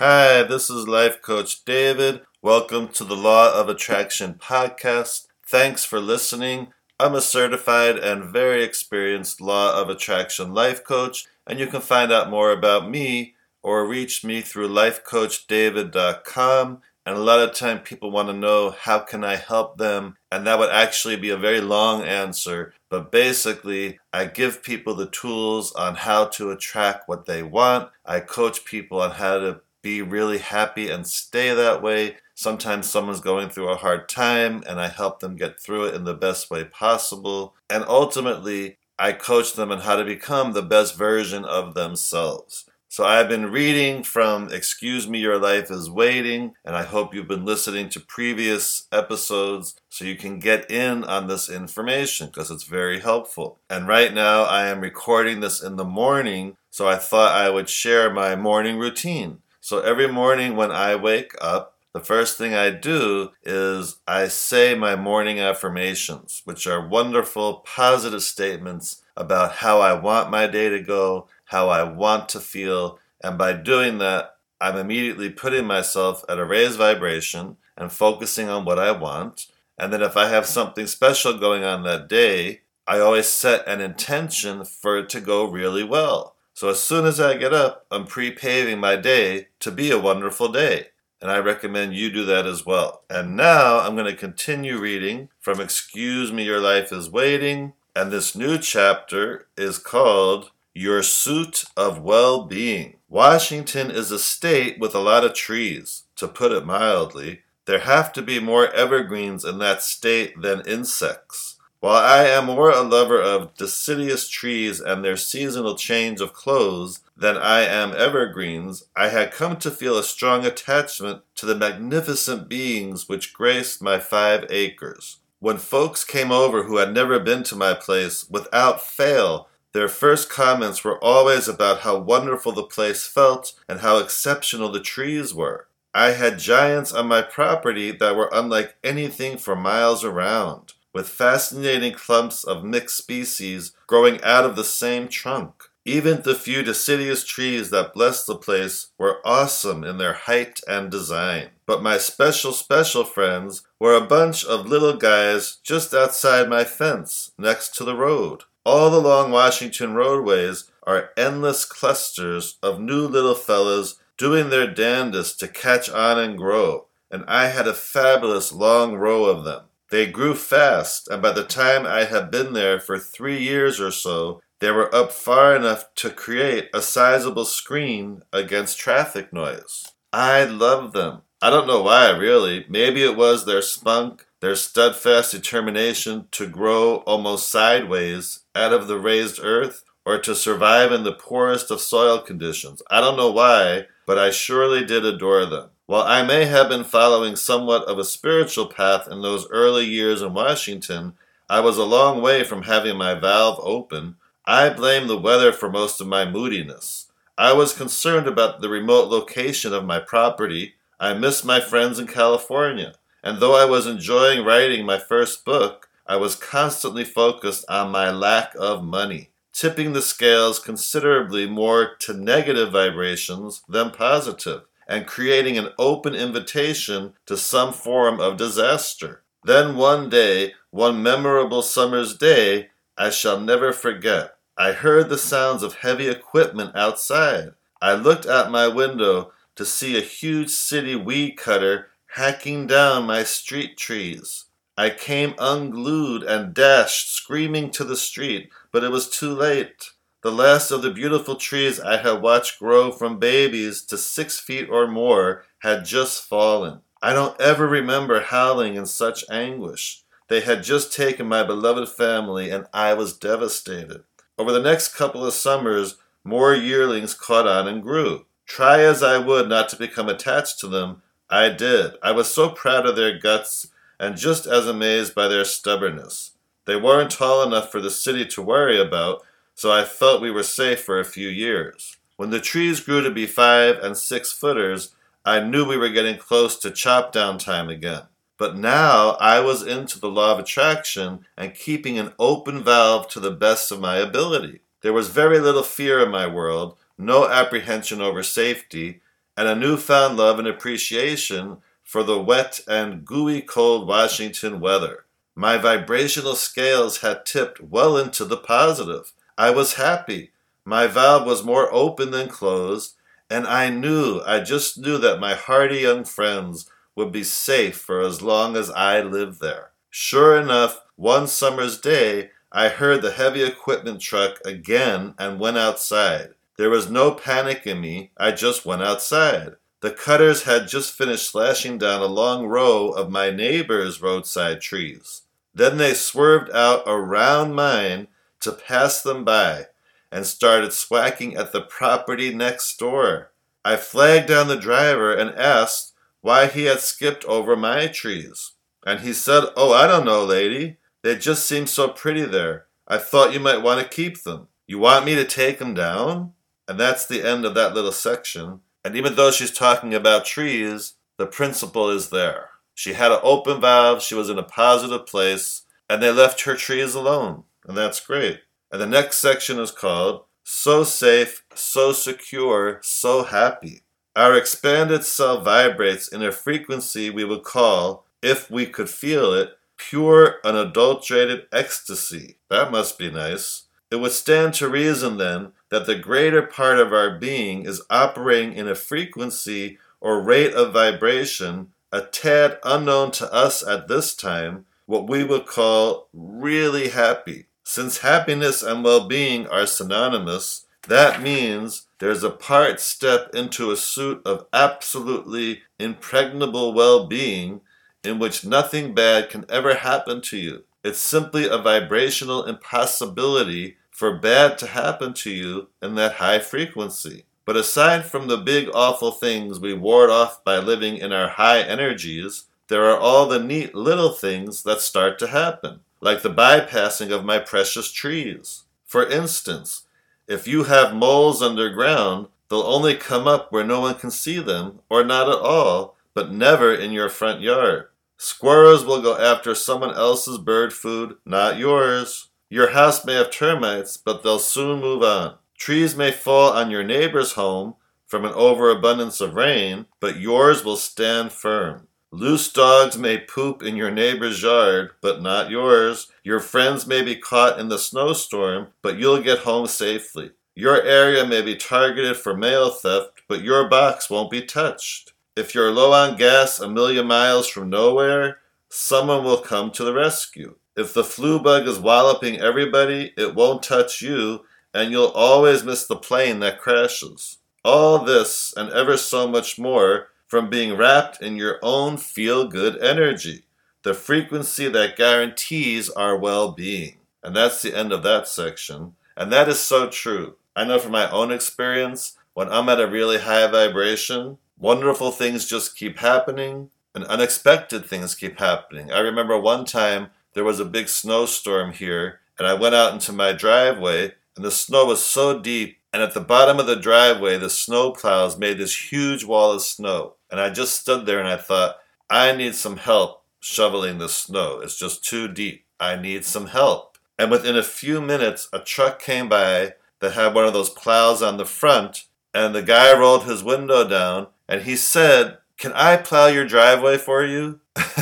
Hi, this is Life Coach David. Welcome to the Law of Attraction podcast. Thanks for listening. I'm a certified and very experienced Law of Attraction life coach, and you can find out more about me or reach me through lifecoachdavid.com. And a lot of time people want to know how can I help them, and that would actually be a very long answer. But basically, I give people the tools on how to attract what they want. I coach people on how to be really happy and stay that way. Sometimes someone's going through a hard time and I help them get through it in the best way possible. And ultimately, I coach them on how to become the best version of themselves. So I've been reading from Excuse Me, Your Life is Waiting, and I hope you've been listening to previous episodes so you can get in on this information because it's very helpful. And right now I am recording this in the morning, so I thought I would share my morning routine. So every morning when I wake up, the first thing I do is I say my morning affirmations, which are wonderful, positive statements about how I want my day to go, how I want to feel, and by doing that, I'm immediately putting myself at a raised vibration and focusing on what I want. And then if I have something special going on that day, I always set an intention for it to go really well. So as soon as I get up, I'm pre paving my day to be a wonderful day. And I recommend you do that as well. And now I'm going to continue reading from Excuse Me, Your Life is Waiting. And this new chapter is called Your Suit of Well Being. Washington is a state with a lot of trees, to put it mildly. There have to be more evergreens in that state than insects. While I am more a lover of deciduous trees and their seasonal change of clothes than I am evergreens, I had come to feel a strong attachment to the magnificent beings which graced my five acres. When folks came over who had never been to my place, without fail, their first comments were always about how wonderful the place felt and how exceptional the trees were. I had giants on my property that were unlike anything for miles around with fascinating clumps of mixed species growing out of the same trunk. Even the few deciduous trees that blessed the place were awesome in their height and design. But my special, special friends were a bunch of little guys just outside my fence, next to the road. All along Washington roadways are endless clusters of new little fellas doing their damnedest to catch on and grow, and I had a fabulous long row of them. They grew fast, and by the time I had been there for three years or so, they were up far enough to create a sizable screen against traffic noise. I loved them. I don't know why, really. Maybe it was their spunk, their steadfast determination to grow almost sideways out of the raised earth, or to survive in the poorest of soil conditions. I don't know why, but I surely did adore them. While I may have been following somewhat of a spiritual path in those early years in Washington, I was a long way from having my valve open. I blame the weather for most of my moodiness. I was concerned about the remote location of my property. I missed my friends in California. And though I was enjoying writing my first book, I was constantly focused on my lack of money, tipping the scales considerably more to negative vibrations than positive and creating an open invitation to some form of disaster. Then one day, one memorable summer's day, I shall never forget, I heard the sounds of heavy equipment outside. I looked out my window to see a huge city weed cutter hacking down my street trees. I came unglued and dashed screaming to the street, but it was too late. The last of the beautiful trees I had watched grow from babies to six feet or more had just fallen. I don't ever remember howling in such anguish. They had just taken my beloved family, and I was devastated. Over the next couple of summers, more yearlings caught on and grew. Try as I would not to become attached to them, I did. I was so proud of their guts and just as amazed by their stubbornness. They weren't tall enough for the city to worry about, so I felt we were safe for a few years. When the trees grew to be five and six footers, I knew we were getting close to chop down time again. But now I was into the law of attraction and keeping an open valve to the best of my ability. There was very little fear in my world, no apprehension over safety, and a newfound love and appreciation for the wet and gooey cold Washington weather. My vibrational scales had tipped well into the positive. I was happy. My valve was more open than closed, and I knew, I just knew that my hearty young friends would be safe for as long as I lived there. Sure enough, one summer's day, I heard the heavy equipment truck again and went outside. There was no panic in me, I just went outside. The cutters had just finished slashing down a long row of my neighbor's roadside trees. Then they swerved out around mine to pass them by and started swacking at the property next door. I flagged down the driver and asked why he had skipped over my trees. And he said, Oh, I don't know, lady. They just seem so pretty there. I thought you might want to keep them. You want me to take them down? And that's the end of that little section. And even though she's talking about trees, the principle is there. She had an open valve, she was in a positive place, and they left her trees alone. And that's great. And the next section is called So Safe, So Secure, So Happy. Our expanded cell vibrates in a frequency we would call, if we could feel it, pure, unadulterated ecstasy. That must be nice. It would stand to reason then that the greater part of our being is operating in a frequency or rate of vibration a tad unknown to us at this time, what we would call really happy. Since happiness and well being are synonymous, that means there's a part step into a suit of absolutely impregnable well being in which nothing bad can ever happen to you. It's simply a vibrational impossibility for bad to happen to you in that high frequency. But aside from the big awful things we ward off by living in our high energies, there are all the neat little things that start to happen, like the bypassing of my precious trees. For instance, if you have moles underground, they'll only come up where no one can see them, or not at all, but never in your front yard. Squirrels will go after someone else's bird food, not yours. Your house may have termites, but they'll soon move on. Trees may fall on your neighbor's home from an overabundance of rain, but yours will stand firm. Loose dogs may poop in your neighbor's yard, but not yours. Your friends may be caught in the snowstorm, but you'll get home safely. Your area may be targeted for mail theft, but your box won't be touched. If you're low on gas a million miles from nowhere, someone will come to the rescue. If the flu bug is walloping everybody, it won't touch you, and you'll always miss the plane that crashes. All this and ever so much more from being wrapped in your own feel good energy, the frequency that guarantees our well being. And that's the end of that section. And that is so true. I know from my own experience, when I'm at a really high vibration, wonderful things just keep happening and unexpected things keep happening. I remember one time there was a big snowstorm here, and I went out into my driveway, and the snow was so deep. And at the bottom of the driveway, the snow plows made this huge wall of snow. And I just stood there and I thought, I need some help shoveling the snow. It's just too deep. I need some help. And within a few minutes, a truck came by that had one of those plows on the front, and the guy rolled his window down and he said, Can I plow your driveway for you?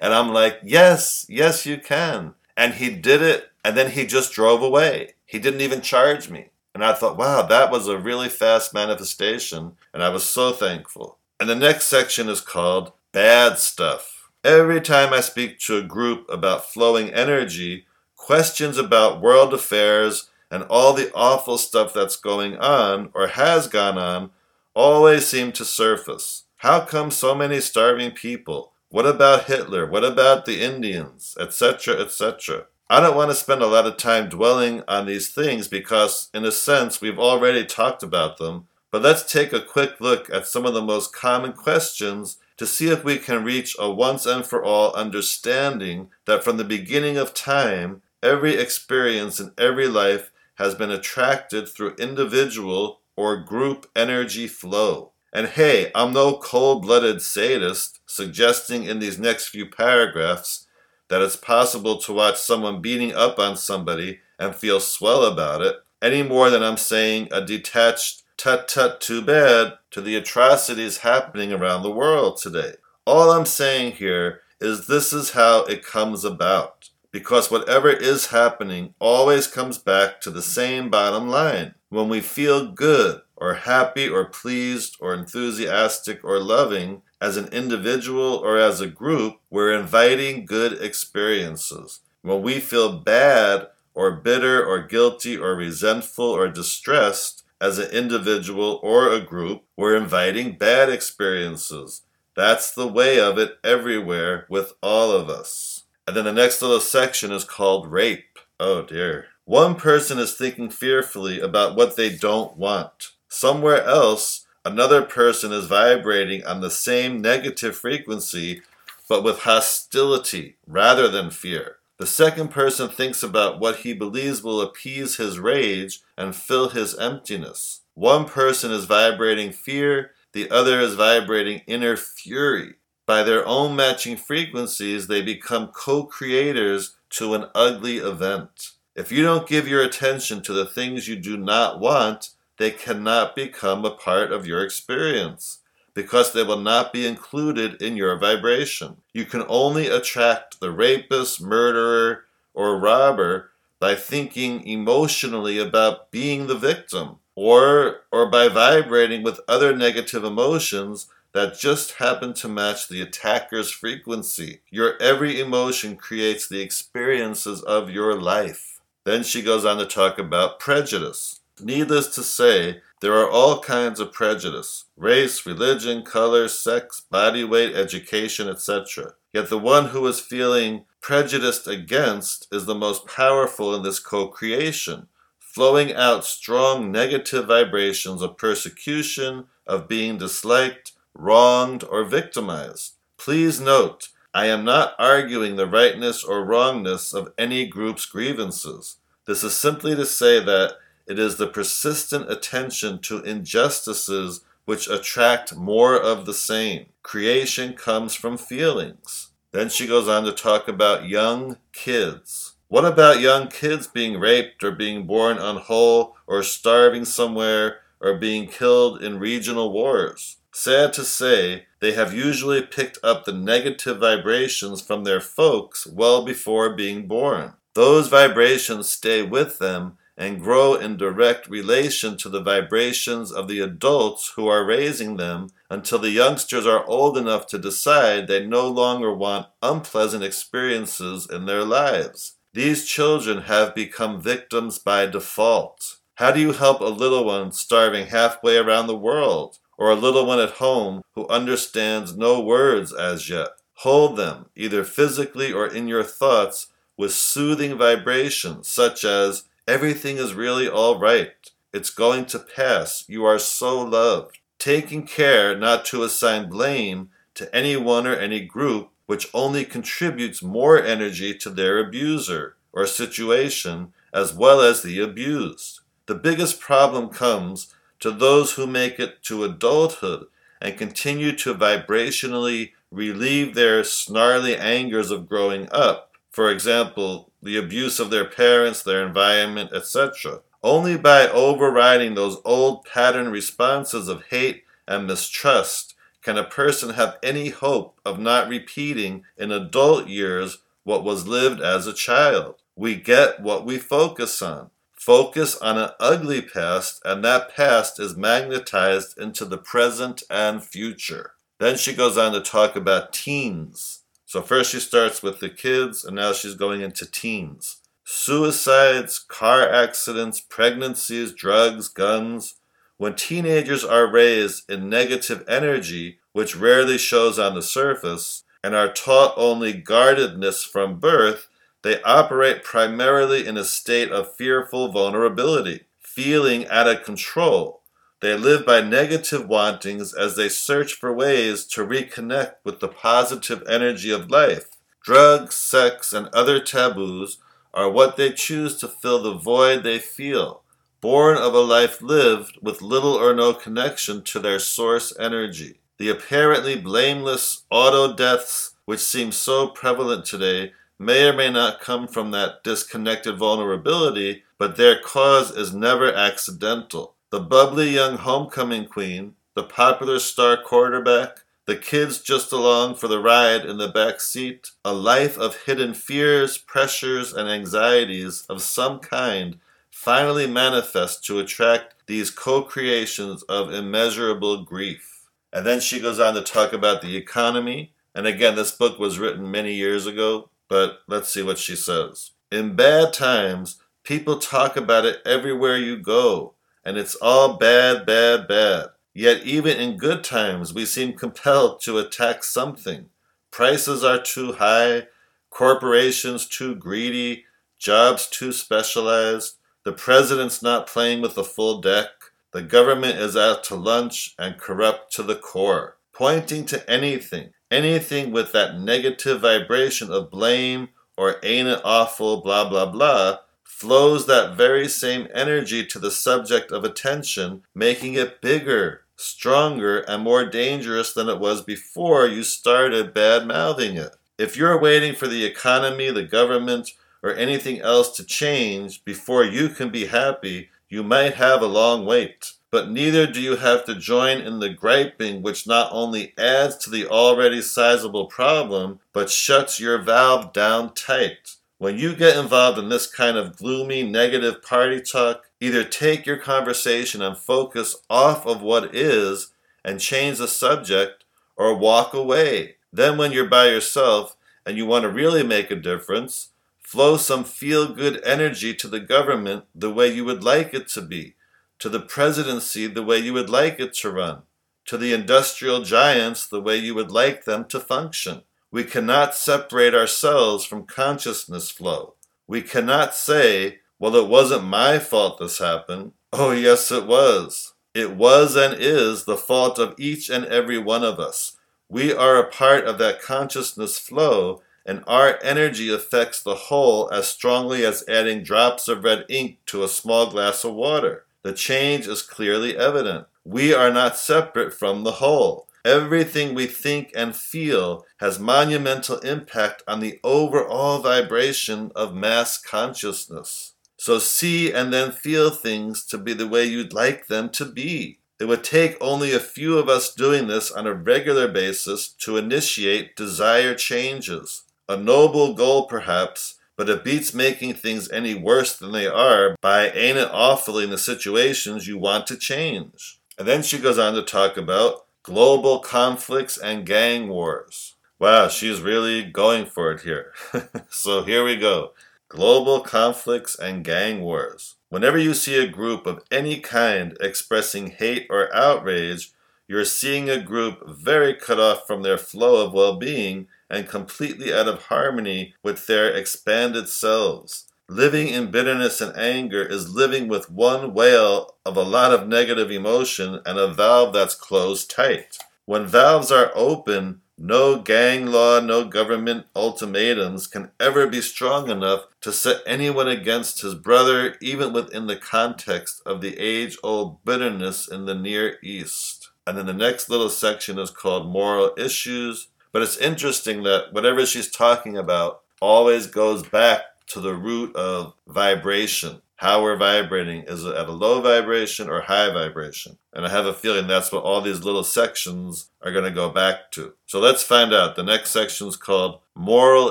And I'm like, yes, yes, you can. And he did it, and then he just drove away. He didn't even charge me. And I thought, wow, that was a really fast manifestation, and I was so thankful. And the next section is called Bad Stuff. Every time I speak to a group about flowing energy, questions about world affairs and all the awful stuff that's going on or has gone on always seem to surface. How come so many starving people? What about Hitler? What about the Indians? Etc., etc. I don't want to spend a lot of time dwelling on these things because, in a sense, we've already talked about them. But let's take a quick look at some of the most common questions to see if we can reach a once and for all understanding that from the beginning of time, every experience in every life has been attracted through individual or group energy flow. And hey, I'm no cold blooded sadist suggesting in these next few paragraphs that it's possible to watch someone beating up on somebody and feel swell about it, any more than I'm saying a detached tut tut too bad to the atrocities happening around the world today. All I'm saying here is this is how it comes about. Because whatever is happening always comes back to the same bottom line. When we feel good, or happy, or pleased, or enthusiastic, or loving, as an individual or as a group, we're inviting good experiences. When we feel bad, or bitter, or guilty, or resentful, or distressed, as an individual or a group, we're inviting bad experiences. That's the way of it everywhere with all of us. And then the next little section is called rape. Oh dear. One person is thinking fearfully about what they don't want. Somewhere else, another person is vibrating on the same negative frequency, but with hostility rather than fear. The second person thinks about what he believes will appease his rage and fill his emptiness. One person is vibrating fear, the other is vibrating inner fury. By their own matching frequencies, they become co creators to an ugly event. If you don't give your attention to the things you do not want, they cannot become a part of your experience because they will not be included in your vibration. You can only attract the rapist, murderer, or robber by thinking emotionally about being the victim or or by vibrating with other negative emotions that just happen to match the attacker's frequency. Your every emotion creates the experiences of your life. Then she goes on to talk about prejudice. Needless to say, there are all kinds of prejudice race, religion, color, sex, body weight, education, etc. Yet the one who is feeling prejudiced against is the most powerful in this co creation, flowing out strong negative vibrations of persecution, of being disliked, wronged, or victimized. Please note, I am not arguing the rightness or wrongness of any group's grievances. This is simply to say that it is the persistent attention to injustices which attract more of the same. Creation comes from feelings. Then she goes on to talk about young kids. What about young kids being raped or being born unwhole or starving somewhere or being killed in regional wars? Sad to say, they have usually picked up the negative vibrations from their folks well before being born. Those vibrations stay with them and grow in direct relation to the vibrations of the adults who are raising them until the youngsters are old enough to decide they no longer want unpleasant experiences in their lives. These children have become victims by default. How do you help a little one starving halfway around the world, or a little one at home who understands no words as yet? Hold them, either physically or in your thoughts, with soothing vibrations such as Everything is really all right. It's going to pass. You are so loved. Taking care not to assign blame to anyone or any group, which only contributes more energy to their abuser or situation as well as the abused. The biggest problem comes to those who make it to adulthood and continue to vibrationally relieve their snarly angers of growing up. For example, the abuse of their parents, their environment, etc. Only by overriding those old pattern responses of hate and mistrust can a person have any hope of not repeating in adult years what was lived as a child. We get what we focus on. Focus on an ugly past, and that past is magnetized into the present and future. Then she goes on to talk about teens. So first she starts with the kids, and now she's going into teens. Suicides, car accidents, pregnancies, drugs, guns. When teenagers are raised in negative energy, which rarely shows on the surface, and are taught only guardedness from birth, they operate primarily in a state of fearful vulnerability, feeling out of control, they live by negative wantings as they search for ways to reconnect with the positive energy of life. Drugs, sex, and other taboos are what they choose to fill the void they feel, born of a life lived with little or no connection to their source energy. The apparently blameless auto deaths, which seem so prevalent today, may or may not come from that disconnected vulnerability, but their cause is never accidental. The bubbly young homecoming queen, the popular star quarterback, the kids just along for the ride in the back seat, a life of hidden fears, pressures, and anxieties of some kind finally manifest to attract these co creations of immeasurable grief. And then she goes on to talk about the economy. And again, this book was written many years ago, but let's see what she says. In bad times, people talk about it everywhere you go, and it's all bad, bad, bad. Yet, even in good times, we seem compelled to attack something. Prices are too high, corporations too greedy, jobs too specialized, the president's not playing with the full deck, the government is out to lunch and corrupt to the core, pointing to anything, anything with that negative vibration of blame or ain't it awful, blah, blah, blah, flows that very same energy to the subject of attention, making it bigger, stronger, and more dangerous than it was before you started bad mouthing it. If you're waiting for the economy, the government, or anything else to change before you can be happy, you might have a long wait. But neither do you have to join in the griping, which not only adds to the already sizable problem, but shuts your valve down tight. When you get involved in this kind of gloomy, negative party talk, either take your conversation and focus off of what is and change the subject, or walk away. Then, when you're by yourself and you want to really make a difference, flow some feel good energy to the government the way you would like it to be to the presidency the way you would like it to run, to the industrial giants the way you would like them to function. We cannot separate ourselves from consciousness flow. We cannot say, well, it wasn't my fault this happened. Oh, yes, it was. It was and is the fault of each and every one of us. We are a part of that consciousness flow, and our energy affects the whole as strongly as adding drops of red ink to a small glass of water. The change is clearly evident. We are not separate from the whole. Everything we think and feel has monumental impact on the overall vibration of mass consciousness. So see and then feel things to be the way you'd like them to be. It would take only a few of us doing this on a regular basis to initiate desired changes. A noble goal, perhaps, but it beats making things any worse than they are by ain't it awfully in the situations you want to change. And then she goes on to talk about global conflicts and gang wars. Wow, she's really going for it here. so here we go. Global conflicts and gang wars. Whenever you see a group of any kind expressing hate or outrage, you're seeing a group very cut off from their flow of well being and completely out of harmony with their expanded selves. Living in bitterness and anger is living with one whale of a lot of negative emotion and a valve that's closed tight. When valves are open, no gang law, no government ultimatums can ever be strong enough to set anyone against his brother, even within the context of the age old bitterness in the Near East. And then the next little section is called Moral Issues but it's interesting that whatever she's talking about always goes back to the root of vibration. How we're vibrating. Is it at a low vibration or high vibration? And I have a feeling that's what all these little sections are going to go back to. So let's find out. The next section is called Moral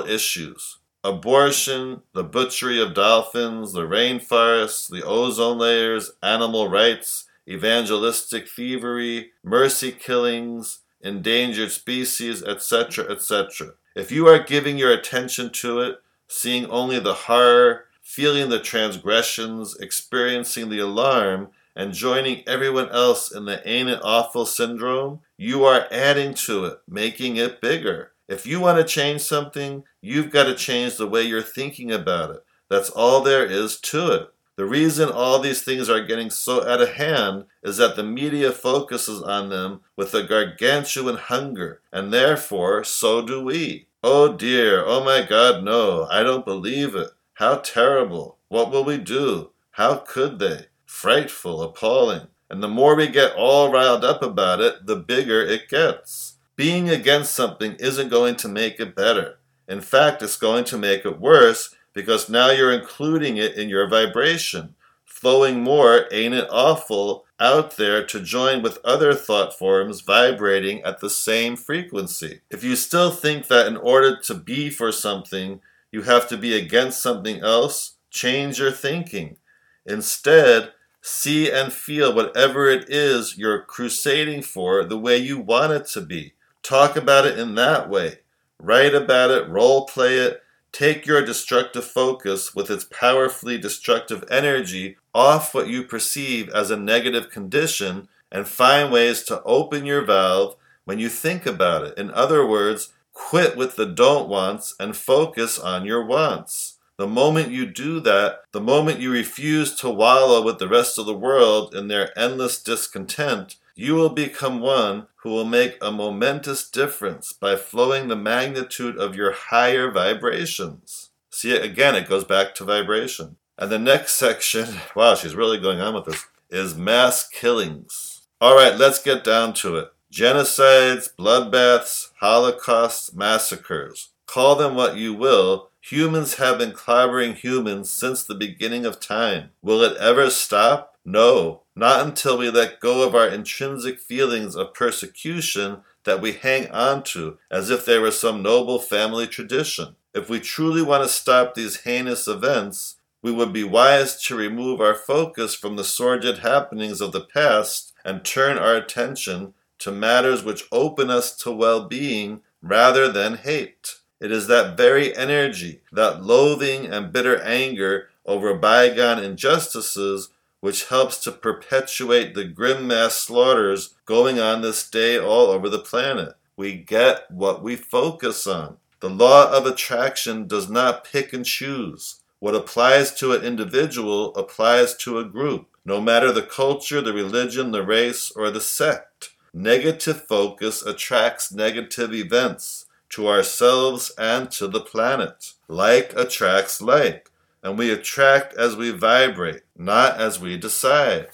Issues abortion, the butchery of dolphins, the rainforests, the ozone layers, animal rights, evangelistic thievery, mercy killings, endangered species, etc., etc. If you are giving your attention to it, seeing only the horror, feeling the transgressions, experiencing the alarm, and joining everyone else in the ain't it awful syndrome, you are adding to it, making it bigger. If you want to change something, you've got to change the way you're thinking about it. That's all there is to it. The reason all these things are getting so out of hand is that the media focuses on them with a gargantuan hunger, and therefore so do we. Oh dear, oh my God, no, I don't believe it. How terrible. What will we do? How could they? Frightful, appalling. And the more we get all riled up about it, the bigger it gets. Being against something isn't going to make it better. In fact, it's going to make it worse because now you're including it in your vibration. flowing more, ain't it awful, out there to join with other thought forms vibrating at the same frequency. If you still think that in order to be for something, you have to be against something else, change your thinking. Instead, see and feel whatever it is you're crusading for the way you want it to be. Talk about it in that way. Write about it, role play it, take your destructive focus with its powerfully destructive energy off what you perceive as a negative condition and find ways to open your valve when you think about it. In other words, quit with the don't wants and focus on your wants. The moment you do that, the moment you refuse to wallow with the rest of the world in their endless discontent, you will become one who will make a momentous difference by flowing the magnitude of your higher vibrations. See, again, it goes back to vibration. And the next section, wow, she's really going on with this, is mass killings. All right, let's get down to it. Genocides, bloodbaths, holocausts, massacres. Call them what you will, humans have been clobbering humans since the beginning of time. Will it ever stop? No, not until we let go of our intrinsic feelings of persecution that we hang on to as if they were some noble family tradition. If we truly want to stop these heinous events, we would be wise to remove our focus from the sordid happenings of the past and turn our attention to matters which open us to well being rather than hate. It is that very energy, that loathing and bitter anger over bygone injustices, which helps to perpetuate the grim mass slaughters going on this day all over the planet. We get what we focus on. The law of attraction does not pick and choose. What applies to an individual applies to a group, no matter the culture, the religion, the race, or the sect. Negative focus attracts negative events to ourselves and to the planet. Like attracts like, and we attract as we vibrate, not as we decide.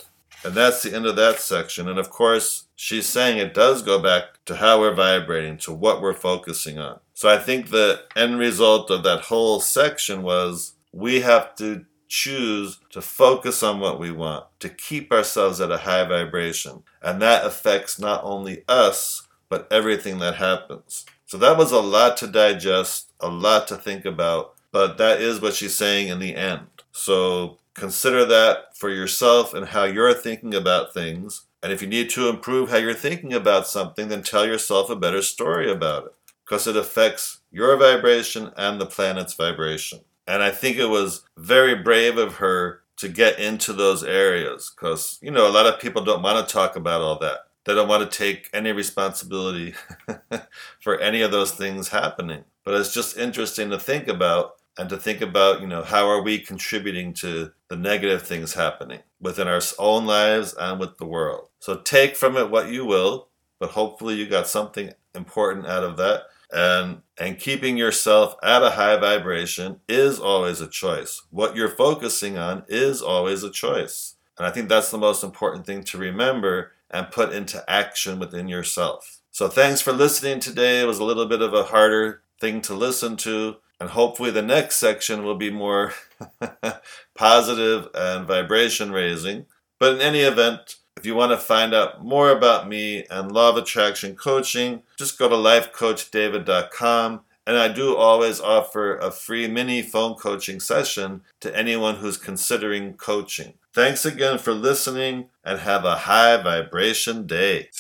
And that's the end of that section. And of course, she's saying it does go back to how we're vibrating, to what we're focusing on. So I think the end result of that whole section was we have to choose to focus on what we want, to keep ourselves at a high vibration. And that affects not only us, but everything that happens. So that was a lot to digest, a lot to think about, but that is what she's saying in the end. So consider that for yourself and how you're thinking about things. And if you need to improve how you're thinking about something, then tell yourself a better story about it because it affects your vibration and the planet's vibration. And I think it was very brave of her to get into those areas because, you know, a lot of people don't want to talk about all that. They don't want to take any responsibility for any of those things happening. But it's just interesting to think about and to think about, you know, how are we contributing to the negative things happening within our own lives and with the world. So take from it what you will, but hopefully you got something important out of that. And and keeping yourself at a high vibration is always a choice. What you're focusing on is always a choice. And i think that's the most important thing to remember and put into action within yourself. So thanks for listening today. It was a little bit of a harder thing to listen to and hopefully the next section will be more positive and vibration raising but in any event if you want to find out more about me and Law of Attraction coaching, just go to lifecoachdavid.com. And I do always offer a free mini phone coaching session to anyone who's considering coaching. Thanks again for listening and have a high vibration day.